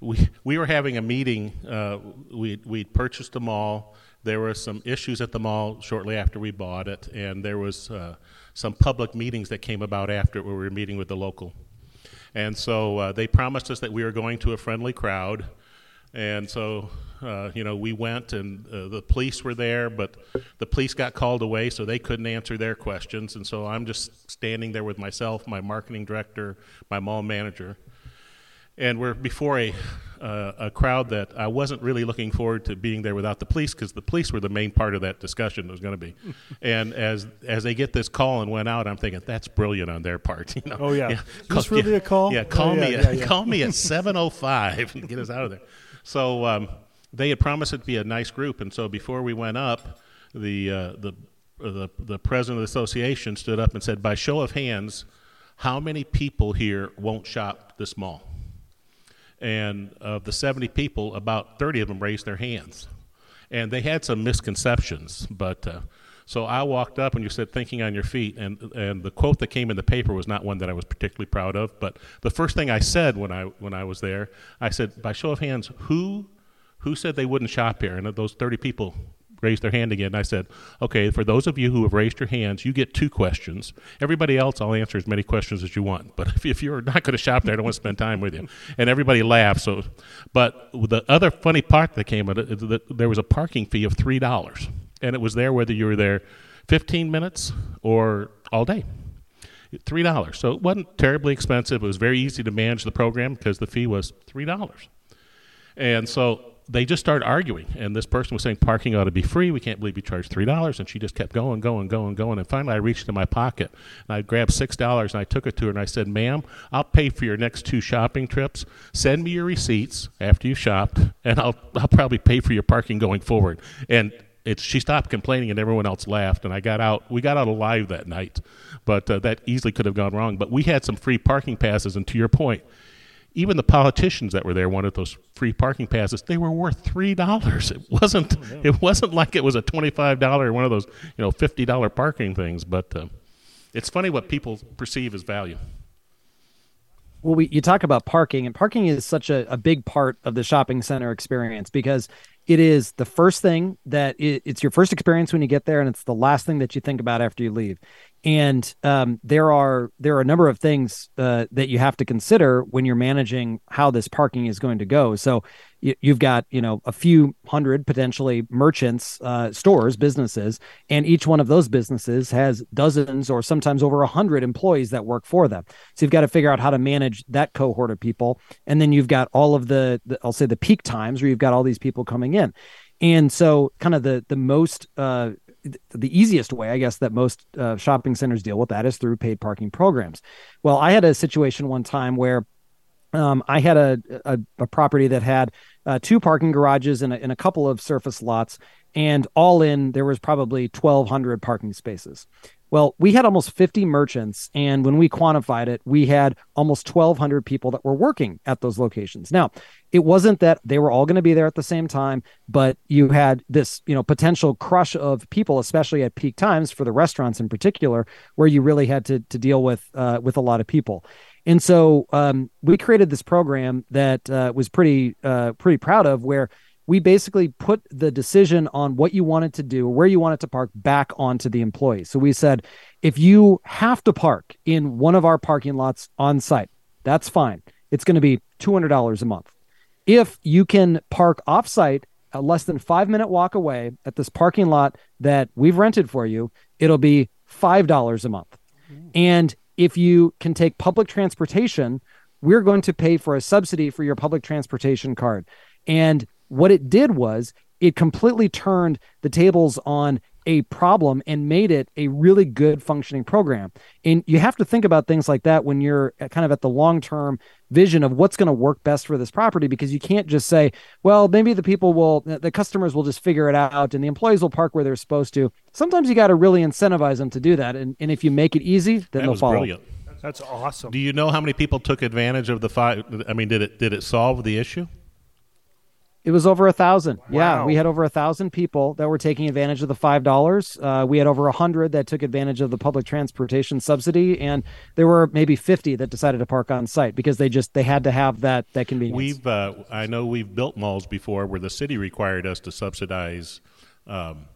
we we were having a meeting. Uh, we we purchased the mall. There were some issues at the mall shortly after we bought it, and there was uh, some public meetings that came about after we were meeting with the local. And so uh, they promised us that we were going to a friendly crowd, and so uh, you know, we went and uh, the police were there, but the police got called away, so they couldn't answer their questions. And so I'm just standing there with myself, my marketing director, my mall manager. And we're before a, uh, a crowd that I wasn't really looking forward to being there without the police because the police were the main part of that discussion was going to be. and as as they get this call and went out, I'm thinking that's brilliant on their part. You know? Oh yeah, yeah. Is this really yeah, a call? Yeah, call oh, me. Yeah, at, yeah, call me at 7:05 and get us out of there. So um, they had promised it to be a nice group, and so before we went up, the uh, the the the president of the association stood up and said, "By show of hands, how many people here won't shop this mall?" And of the 70 people, about 30 of them raised their hands, and they had some misconceptions, but. Uh, so I walked up and you said thinking on your feet and and the quote that came in the paper was not one that I was particularly proud of, but the first thing I said when I when I was there, I said by show of hands, who who said they wouldn't shop here? And those 30 people raised their hand again. I said, okay, for those of you who have raised your hands, you get two questions. Everybody else, I'll answer as many questions as you want. But if, if you're not going to shop there, I don't want to spend time with you. And everybody laughed. So, but the other funny part that came of it is that there was a parking fee of three dollars, and it was there whether you were there 15 minutes or all day. Three dollars. So it wasn't terribly expensive. It was very easy to manage the program because the fee was three dollars. And so they just started arguing, and this person was saying parking ought to be free. We can't believe you charge three dollars, and she just kept going, going, going, going, and finally I reached in my pocket and I grabbed six dollars and I took it to her and I said, "Ma'am, I'll pay for your next two shopping trips. Send me your receipts after you shopped, and I'll I'll probably pay for your parking going forward." And it's she stopped complaining and everyone else laughed and I got out we got out alive that night but uh, that easily could have gone wrong but we had some free parking passes and to your point even the politicians that were there wanted those free parking passes. They were worth three dollars. It wasn't. Oh, yeah. It wasn't like it was a twenty-five dollar one of those you know fifty dollar parking things. But uh, it's funny what people perceive as value. Well, we, you talk about parking, and parking is such a, a big part of the shopping center experience because it is the first thing that it, it's your first experience when you get there, and it's the last thing that you think about after you leave and um, there are there are a number of things uh, that you have to consider when you're managing how this parking is going to go. So you, have got you know a few hundred potentially merchants, uh, stores, businesses, and each one of those businesses has dozens or sometimes over a hundred employees that work for them. So you've got to figure out how to manage that cohort of people, and then you've got all of the, the I'll say the peak times where you've got all these people coming in. And so, kind of the the most uh, the easiest way, I guess, that most uh, shopping centers deal with that is through paid parking programs. Well, I had a situation one time where um, I had a, a, a, property that had uh, two parking garages and a, and a couple of surface lots, and all in there was probably 1,200 parking spaces. Well, we had almost 50 merchants, and when we quantified it, we had almost 1,200 people that were working at those locations. Now, it wasn't that they were all going to be there at the same time, but you had this, you know, potential crush of people, especially at peak times for the restaurants in particular, where you really had to to deal with uh, with a lot of people. And so um, we created this program that uh, was pretty uh, pretty proud of, where we basically put the decision on what you wanted to do, where you wanted to park back onto the employee. So we said, if you have to park in one of our parking lots on site, that's fine. It's going to be $200 a month. If you can park off site a less than five minute walk away at this parking lot that we've rented for you, it'll be $5 a month. Mm. And if you can take public transportation, we're going to pay for a subsidy for your public transportation card. And what it did was it completely turned the tables on a problem and made it a really good functioning program. And you have to think about things like that when you're kind of at the long term vision of what's going to work best for this property because you can't just say, well, maybe the people will, the customers will just figure it out and the employees will park where they're supposed to. Sometimes you got to really incentivize them to do that. And, and if you make it easy, then that they'll follow. Brilliant. That's awesome. Do you know how many people took advantage of the five? I mean, did it did it solve the issue? It was over a thousand. Wow. Yeah, we had over a thousand people that were taking advantage of the five dollars. Uh, we had over a hundred that took advantage of the public transportation subsidy, and there were maybe fifty that decided to park on site because they just they had to have that that convenience. We've uh, I know we've built malls before where the city required us to subsidize. Um,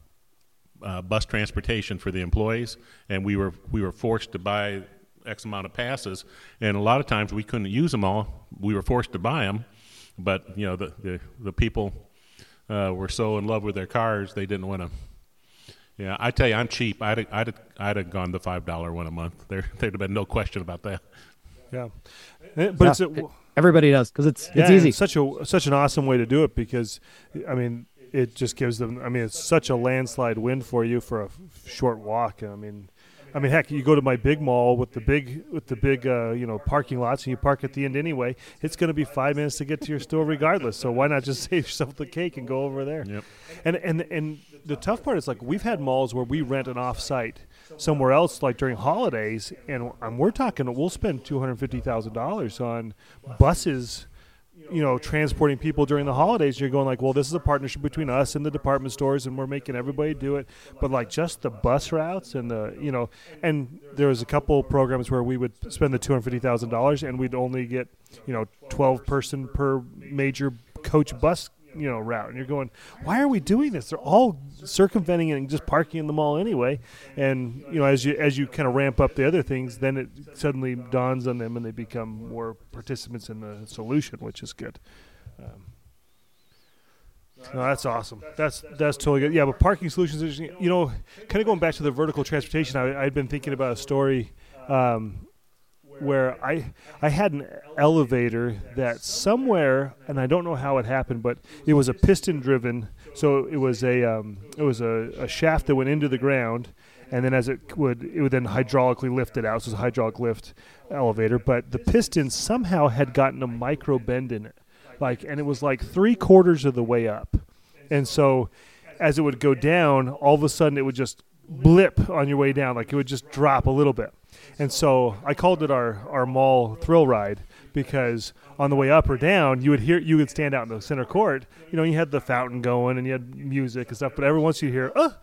uh, bus transportation for the employees, and we were we were forced to buy X amount of passes, and a lot of times we couldn't use them all. We were forced to buy them, but you know the the, the people uh, were so in love with their cars they didn't want to. Yeah, I tell you, I'm cheap. I'd have, I'd have, I'd have gone the five dollar one a month. There there'd have been no question about that. Yeah, eh, but yeah, it's a, everybody does because it's yeah, it's easy. It's such a such an awesome way to do it because, I mean, it just gives them. I mean, it's such a landslide win for you for a short walk. I mean, I mean, heck, you go to my big mall with the big with the big uh, you know parking lots, and you park at the end anyway. It's going to be five minutes to get to your store regardless. So why not just save yourself the cake and go over there? Yep. And and and the tough part is like we've had malls where we rent an off-site somewhere else, like during holidays, and, and we're talking we'll spend two hundred fifty thousand dollars on buses you know transporting people during the holidays you're going like well this is a partnership between us and the department stores and we're making everybody do it. But like just the bus routes and the you know and there was a couple programs where we would spend the $250000 and we'd only get you know 12 person per major coach bus you know route and you're going why are we doing this they're all circumventing it and just parking in the mall anyway and you know as you as you kind of ramp up the other things then it suddenly dawns on them and they become more participants in the solution which is good um, no, that's awesome. That's that's totally good. Yeah, but parking solutions, you know, kind of going back to the vertical transportation. I, I'd been thinking about a story um, where I I had an elevator that somewhere, and I don't know how it happened, but it was a piston driven. So it was a um, it was a, a, shaft that went into the ground, and then as it would it would then hydraulically lift it out. So it was a hydraulic lift elevator, but the piston somehow had gotten a micro bend in it, like, and it was like three quarters of the way up, and so as it would go down, all of a sudden it would just blip on your way down, like it would just drop a little bit. And so I called it our, our mall thrill ride because on the way up or down, you would hear you would stand out in the center court. You know, you had the fountain going and you had music and stuff, but every once you hear, oh,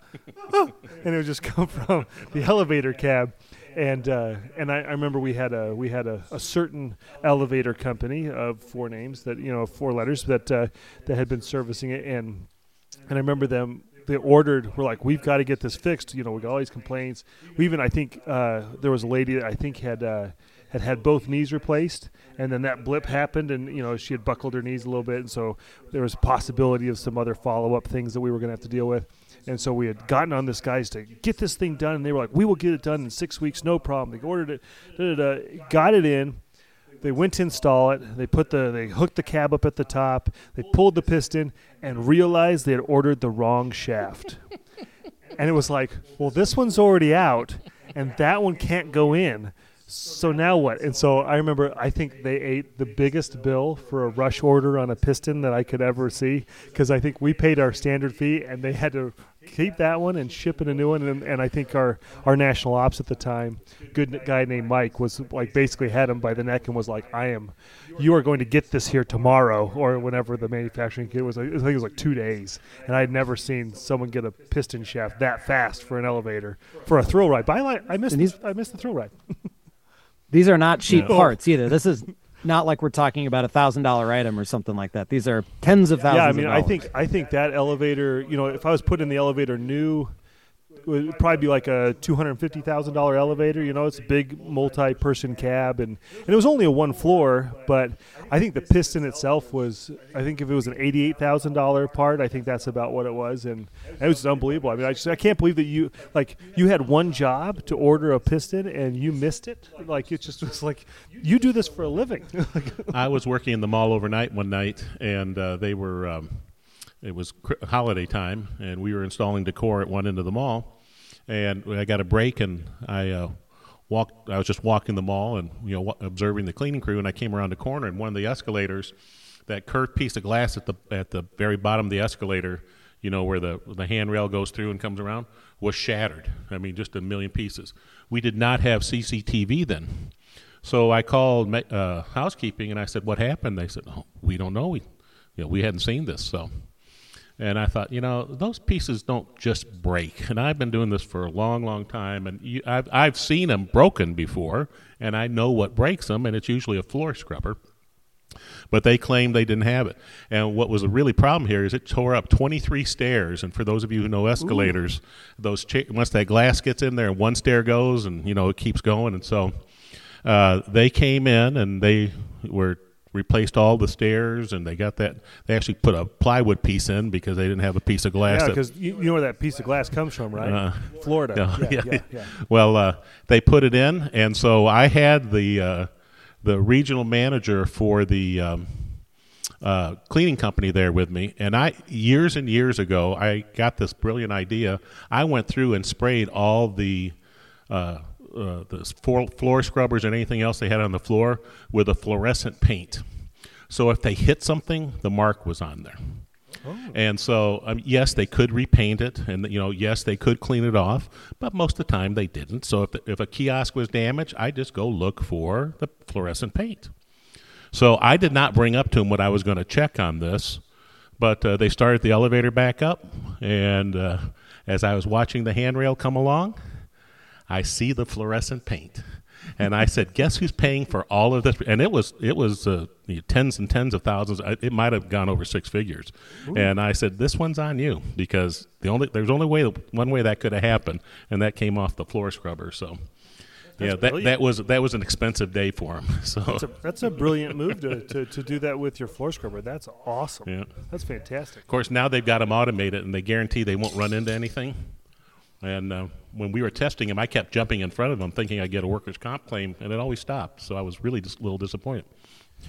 oh, and it would just come from the elevator cab. And uh, and I, I, remember we had a we had a, a, certain elevator company of four names that you know four letters that uh, that had been servicing it and and I remember them they ordered. We're like, we've got to get this fixed. You know, we got all these complaints. We even, I think, uh, there was a lady that I think had uh, had had both knees replaced, and then that blip happened, and you know she had buckled her knees a little bit, and so there was possibility of some other follow up things that we were going to have to deal with. And so we had gotten on this guys to get this thing done, and they were like, "We will get it done in six weeks, no problem." They ordered it, da, da, da, got it in they went to install it. They put the they hooked the cab up at the top. They pulled the piston and realized they had ordered the wrong shaft. and it was like, well, this one's already out, and that one can't go in. So now what? And so I remember I think they ate the biggest bill for a rush order on a piston that I could ever see because I think we paid our standard fee and they had to keep that one and ship in a new one. And, and I think our, our national ops at the time, good guy named Mike, was like basically had him by the neck and was like, "I am, you are going to get this here tomorrow or whenever the manufacturing kit was. I think it was like two days, and I had never seen someone get a piston shaft that fast for an elevator for a thrill ride. But I, I missed, I missed the thrill ride. these are not cheap parts either. This is not like we're talking about a thousand dollar item or something like that. These are tens of thousands. Yeah, I mean, I think I think that elevator. You know, if I was put in the elevator new would probably be like a two hundred fifty thousand dollar elevator. You know, it's a big multi-person cab, and, and it was only a one floor. But I think the piston itself was, I think if it was an eighty-eight thousand dollar part, I think that's about what it was, and it was unbelievable. I mean, I just I can't believe that you like you had one job to order a piston and you missed it. Like it just was like you do this for a living. I was working in the mall overnight one night, and uh, they were. Um, it was holiday time, and we were installing decor at one end of the mall. And I got a break, and I uh, walked. I was just walking the mall and you know observing the cleaning crew, and I came around the corner, and one of the escalators, that curved piece of glass at the at the very bottom of the escalator, you know where the the handrail goes through and comes around, was shattered. I mean, just a million pieces. We did not have CCTV then. So I called uh, housekeeping and I said, "What happened?" They said, "Oh, we don't know. We, you know, we hadn't seen this." So and I thought, you know, those pieces don't just break. And I've been doing this for a long, long time, and you, I've, I've seen them broken before, and I know what breaks them, and it's usually a floor scrubber. But they claimed they didn't have it. And what was a really problem here is it tore up 23 stairs. And for those of you who know escalators, Ooh. those cha- once that glass gets in there, one stair goes, and you know it keeps going. And so uh, they came in and they were replaced all the stairs and they got that they actually put a plywood piece in because they didn't have a piece of glass yeah because you, you, know where that piece of glass comes from right? Uh, florida. Yeah, yeah, yeah, yeah. well uh, they put it in and so i had the uh, the regional manager for the um, uh, cleaning company there with me and i years and years ago i got this brilliant idea. I went through and sprayed all the uh, the floor scrubbers and anything else they had on the floor with a fluorescent paint. So if they hit something, the mark was on there. Oh. And so, um, yes, they could repaint it, and you know, yes, they could clean it off, but most of the time they didn't. So if, the, if a kiosk was damaged, I just go look for the fluorescent paint. So I did not bring up to them what I was going to check on this, but uh, they started the elevator back up, and uh, as I was watching the handrail come along, I see the fluorescent paint. And I said, "Guess who's paying for all of this?" And it was it was uh, tens and tens of thousands. It might have gone over six figures. Ooh. And I said, "This one's on you because the only there's only way one way that could have happened, and that came off the floor scrubber." So, that's yeah, that, that was that was an expensive day for him. So that's a, that's a brilliant move to, to, to do that with your floor scrubber. That's awesome. Yeah, that's fantastic. Of course, now they've got them automated, and they guarantee they won't run into anything. And uh, when we were testing him, I kept jumping in front of him, thinking I'd get a workers' comp claim, and it always stopped. So I was really just a little disappointed.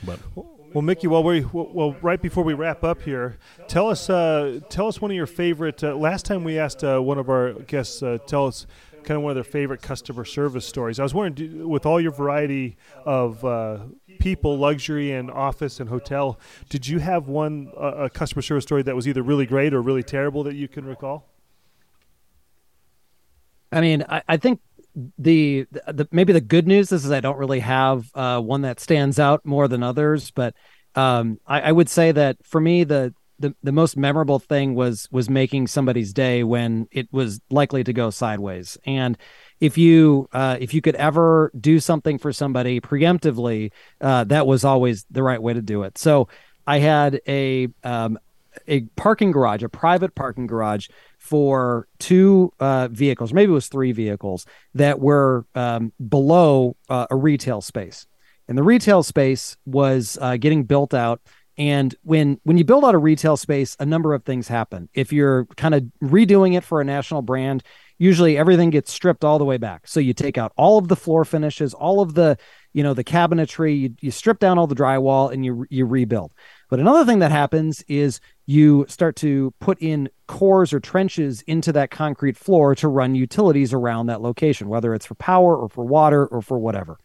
But well, Mickey, while we well, right before we wrap up here, tell us uh, tell us one of your favorite. Uh, last time we asked uh, one of our guests, uh, tell us kind of one of their favorite customer service stories. I was wondering, with all your variety of uh, people, luxury and office and hotel, did you have one a customer service story that was either really great or really terrible that you can recall? I mean, I, I think the, the maybe the good news is, is I don't really have uh, one that stands out more than others, but um, I, I, would say that for me the, the the most memorable thing was was making somebody's day when it was likely to go sideways. And if you uh, if you could ever do something for somebody preemptively, uh, that was always the right way to do it. So I had a um, a parking garage, a private parking garage for two uh, vehicles, maybe it was three vehicles that were um, below uh, a retail space. And the retail space was uh, getting built out. And when when you build out a retail space, a number of things happen. If you're kind of redoing it for a national brand, usually everything gets stripped all the way back. So you take out all of the floor finishes, all of the you know the cabinetry, you, you strip down all the drywall, and you you rebuild. But another thing that happens is you start to put in cores or trenches into that concrete floor to run utilities around that location, whether it's for power or for water or for whatever.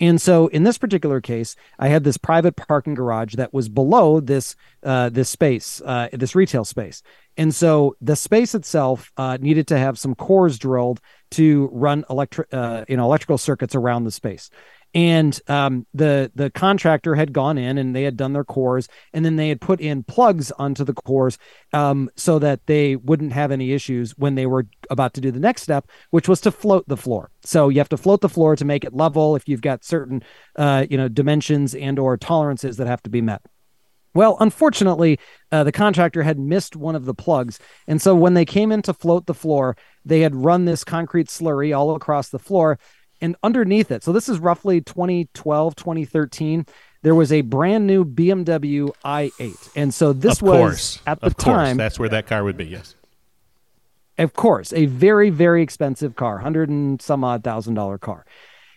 And so in this particular case, I had this private parking garage that was below this uh, this space, uh, this retail space. And so the space itself uh, needed to have some cores drilled to run electric, uh, you know, electrical circuits around the space. And um, the the contractor had gone in and they had done their cores, and then they had put in plugs onto the cores um, so that they wouldn't have any issues when they were about to do the next step, which was to float the floor. So you have to float the floor to make it level if you've got certain uh, you know dimensions and or tolerances that have to be met. Well, unfortunately, uh, the contractor had missed one of the plugs. And so when they came in to float the floor, they had run this concrete slurry all across the floor. And underneath it, so this is roughly 2012, 2013, there was a brand new BMW i8. And so this of was course, at the of course, time. that's where that car would be. Yes. Of course, a very, very expensive car, hundred and some odd thousand dollar car.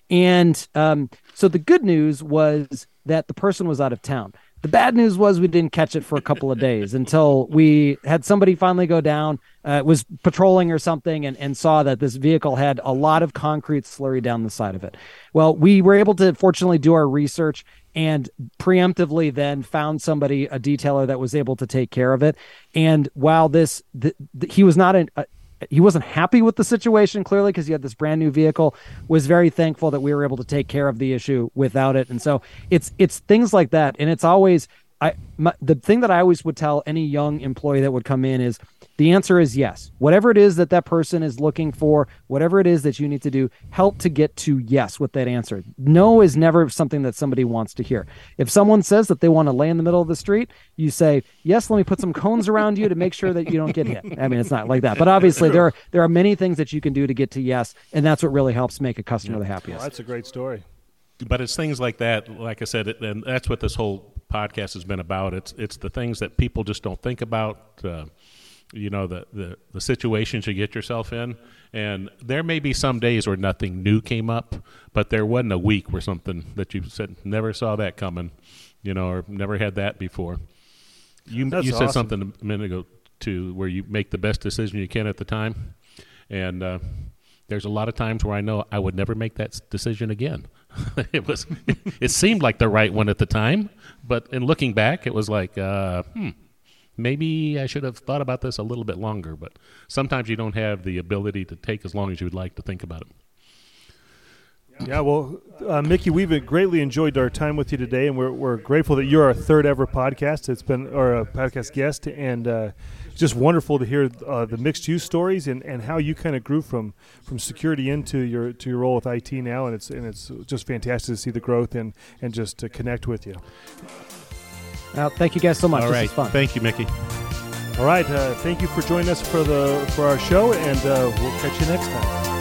And um, so the good news was that the person was out of town. The bad news was we didn't catch it for a couple of days until we had somebody finally go down, uh, was patrolling or something, and, and saw that this vehicle had a lot of concrete slurry down the side of it. Well, we were able to fortunately do our research and preemptively then found somebody, a detailer that was able to take care of it. And while this, the, the, he was not an, a, he wasn't happy with the situation clearly because he had this brand new vehicle was very thankful that we were able to take care of the issue without it. And so it's it's things like that. And it's always i my, the thing that i always would tell any young employee that would come in is the answer is yes. Whatever it is that that person is looking for whatever it is that you need to do help to get to yes with that answer. No is never something that somebody wants to hear. If someone says that they want to lay in the middle of the street you say yes let me put some cones around you to make sure that you don't get hit. I mean it's not like that. But obviously there are there are many things that you can do to get to yes and that's what really helps make a customer the happiest. Well, that's a great story. but it's things like that like i said it, and that's what this whole podcast has been about it's it's the things that people just don't think about uh, you know the, the the situations you get yourself in and there may be some days where nothing new came up but there wasn't a week where something that you said never saw that coming you know or never had that before you That's you said awesome. something a minute ago to where you make the best decision you can at the time and uh, there's a lot of times where I know I would never make that decision again. it was, it seemed like the right one at the time, but in looking back, it was like, uh, hmm, maybe I should have thought about this a little bit longer. But sometimes you don't have the ability to take as long as you would like to think about it. Yeah, well, uh, Mickey, we've greatly enjoyed our time with you today, and we're, we're grateful that you're our third ever podcast. It's been a podcast guest, and uh, just wonderful to hear uh, the mixed use stories and, and how you kind of grew from, from security into your to your role with IT now, and it's and it's just fantastic to see the growth and and just to connect with you. Now, thank you guys so much All this right. is fun Thank you, Mickey. All right, uh, thank you for joining us for the for our show, and uh, we'll catch you next time.